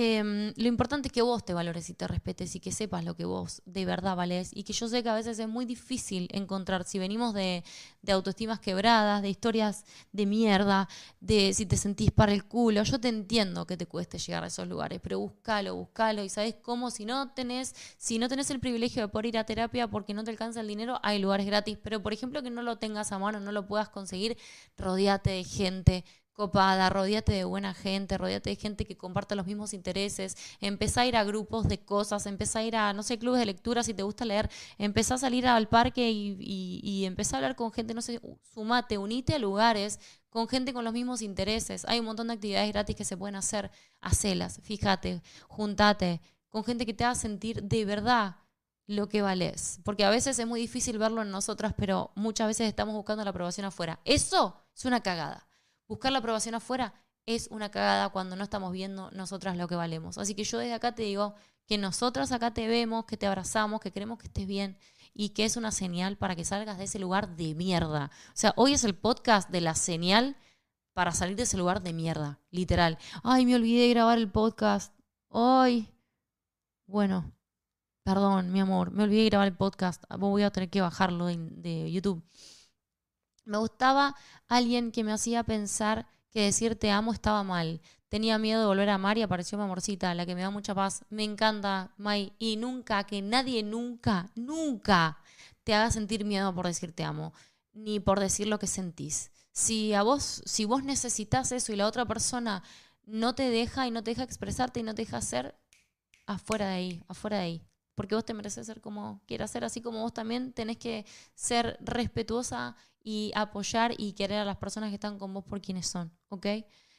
Em, lo importante es que vos te valores y te respetes y que sepas lo que vos de verdad valés. Y que yo sé que a veces es muy difícil encontrar, si venimos de, de autoestimas quebradas, de historias de mierda, de si te sentís para el culo, yo te entiendo que te cueste llegar a esos lugares, pero búscalo, búscalo y sabes cómo, si no tenés, si no tenés el privilegio de poder ir a terapia porque no te alcanza el dinero, hay lugares gratis, pero por ejemplo que no lo tengas a mano, no lo puedas conseguir, rodeate de gente copada, rodeate de buena gente, rodeate de gente que comparta los mismos intereses, empezá a ir a grupos de cosas, empezá a ir a, no sé, clubes de lectura si te gusta leer, empezá a salir al parque y, y, empezá a hablar con gente, no sé, sumate, unite a lugares con gente con los mismos intereses. Hay un montón de actividades gratis que se pueden hacer, hacelas, fíjate, juntate con gente que te haga sentir de verdad lo que vales. Porque a veces es muy difícil verlo en nosotras, pero muchas veces estamos buscando la aprobación afuera. Eso es una cagada buscar la aprobación afuera es una cagada cuando no estamos viendo nosotras lo que valemos. Así que yo desde acá te digo que nosotras acá te vemos, que te abrazamos, que queremos que estés bien y que es una señal para que salgas de ese lugar de mierda. O sea, hoy es el podcast de la señal para salir de ese lugar de mierda, literal. Ay, me olvidé de grabar el podcast. Ay. Bueno, perdón, mi amor, me olvidé de grabar el podcast. Voy a tener que bajarlo de, de YouTube. Me gustaba alguien que me hacía pensar que decir te amo estaba mal. Tenía miedo de volver a amar y apareció mi amorcita, la que me da mucha paz. Me encanta, Mai. Y nunca, que nadie nunca, nunca te haga sentir miedo por decir te amo, ni por decir lo que sentís. Si a vos, si vos necesitas eso y la otra persona no te deja y no te deja expresarte y no te deja ser, afuera de ahí, afuera de ahí. Porque vos te mereces ser como quieras ser, así como vos también tenés que ser respetuosa y apoyar y querer a las personas que están con vos por quienes son, ¿ok?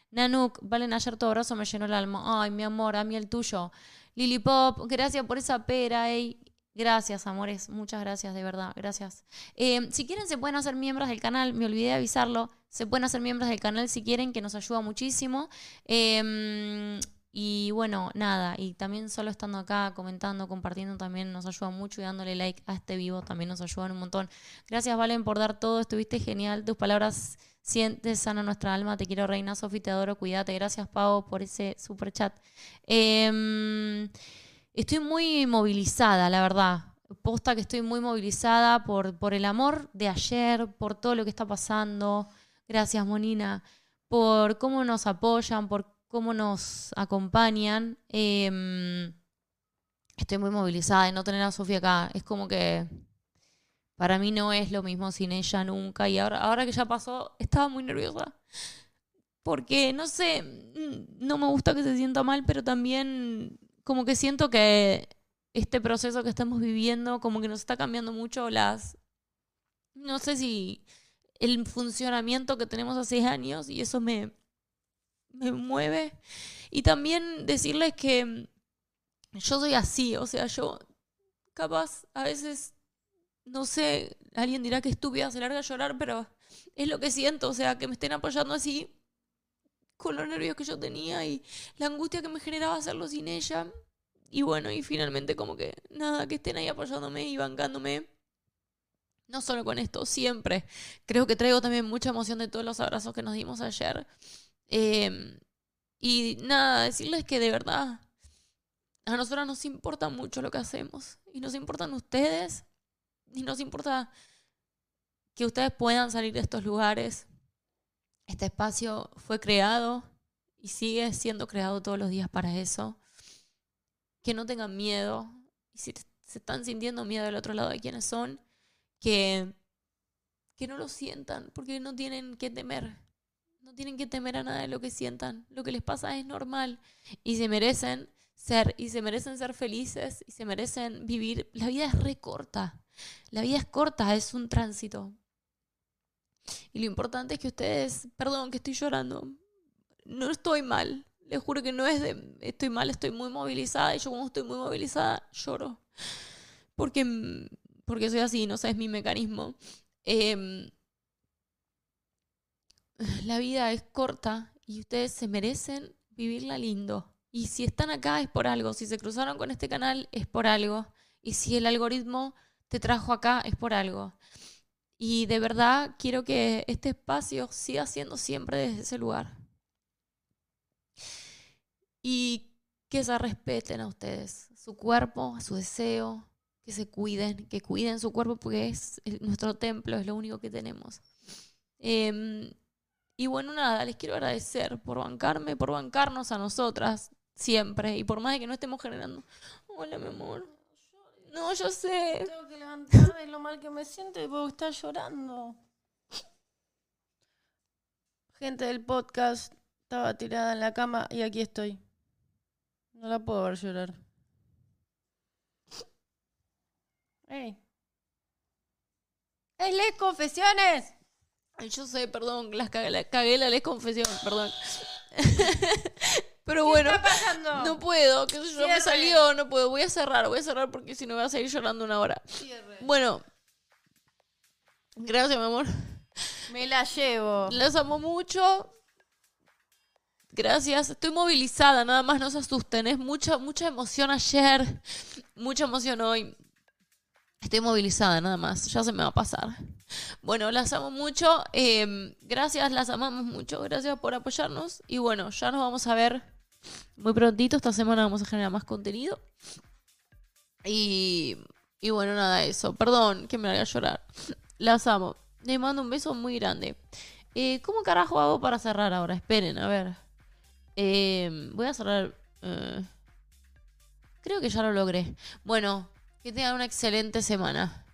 Nanuk, Valen, ayer tu abrazo me llenó el alma. Ay, mi amor, a mí el tuyo. Lily Pop, gracias por esa pera, ey. Gracias, amores. Muchas gracias, de verdad. Gracias. Eh, si quieren, se pueden hacer miembros del canal. Me olvidé de avisarlo. Se pueden hacer miembros del canal si quieren, que nos ayuda muchísimo. Eh, y bueno, nada, y también solo estando acá, comentando, compartiendo también nos ayuda mucho y dándole like a este vivo también nos ayudan un montón. Gracias, Valen, por dar todo, estuviste genial, tus palabras sientes sana nuestra alma, te quiero reina, Sofi, te adoro, cuídate. Gracias, Pau, por ese super chat. Em, estoy muy movilizada, la verdad. Posta que estoy muy movilizada por, por el amor de ayer, por todo lo que está pasando. Gracias, Monina, por cómo nos apoyan, por cómo nos acompañan. Em, estoy muy movilizada de no tener a Sofía acá. Es como que para mí no es lo mismo sin ella nunca. Y ahora, ahora que ya pasó, estaba muy nerviosa. Porque, no sé, mm, no me gusta que se sienta mal, pero también como que siento que este proceso que estamos viviendo como que nos está cambiando mucho las... No sé si el funcionamiento que tenemos hace años y eso me, me mueve. Y también decirles que yo soy así, o sea, yo capaz a veces, no sé, alguien dirá que estúpida se larga a llorar, pero es lo que siento, o sea, que me estén apoyando así con los nervios que yo tenía y la angustia que me generaba hacerlo sin ella. Y bueno, y finalmente como que nada, que estén ahí apoyándome y bancándome. No solo con esto, siempre. Creo que traigo también mucha emoción de todos los abrazos que nos dimos ayer. Em, y nada, decirles que de verdad a nosotros nos importa mucho lo que hacemos. Y nos importan ustedes. Y nos importa que ustedes puedan salir de estos lugares. Este espacio fue creado y sigue siendo creado todos los días para eso. Que no tengan miedo. Y si se están sintiendo miedo del otro lado de quienes son, que, que no lo sientan, porque no tienen que temer. No tienen que temer a nada de lo que sientan. Lo que les pasa es normal. Y se merecen ser, y se merecen ser felices, y se merecen vivir. La vida es re corta. La vida es corta, es un tránsito. Y lo importante es que ustedes, perdón que estoy llorando, no estoy mal. Les juro que no es de estoy mal, estoy muy movilizada. Y yo cuando estoy muy movilizada lloro. Porque, porque soy así, no sé, es mi mecanismo. Eh, *laughs* la vida es corta y ustedes se merecen vivirla lindo. Y si están acá es por algo, si se cruzaron con este canal es por algo. Y si el algoritmo te trajo acá es por algo. Y de verdad quiero que este espacio siga siendo siempre desde ese lugar. Y que se respeten a ustedes, su cuerpo, su deseo, que se cuiden, que cuiden su cuerpo porque es nuestro templo, es lo único que tenemos. Eh, y bueno, nada, les quiero agradecer por bancarme, por bancarnos a nosotras siempre. Y por más de que no estemos generando. Hola, mi amor. No, yo sé. Tengo que levantarme lo mal que me siento y puedo estar llorando. Gente del podcast, estaba tirada en la cama y aquí estoy. No la puedo ver llorar. ¡Ey! ¡Ey, les confesiones! Yo sé, perdón, las cagué, la, cagué la ley confesión, perdón. *laughs* Pero bueno, está pasando? no puedo, que yo me salió, no puedo. Voy a cerrar, voy a cerrar porque si no voy a seguir llorando una hora. Cierre. Bueno, gracias, mi amor. Me la llevo. Los amo mucho. Gracias. Estoy movilizada, nada más no se asusten. Es mucha, mucha emoción ayer, mucha emoción hoy. Estoy movilizada, nada más. Ya se me va a pasar. Bueno, las amo mucho. eh, gracias, las amamos mucho. Gracias por apoyarnos. Y bueno, ya nos vamos a ver muy prontito. Esta semana vamos a generar más contenido. Y, y bueno, nada, eso. Perdón que me haga llorar. Las amo. Les mando un beso muy grande. Eh, ¿Cómo carajo hago para cerrar ahora? Esperen, a ver. Eh, voy a cerrar. eh, creo que ya lo logré. Bueno, que tengan una excelente semana.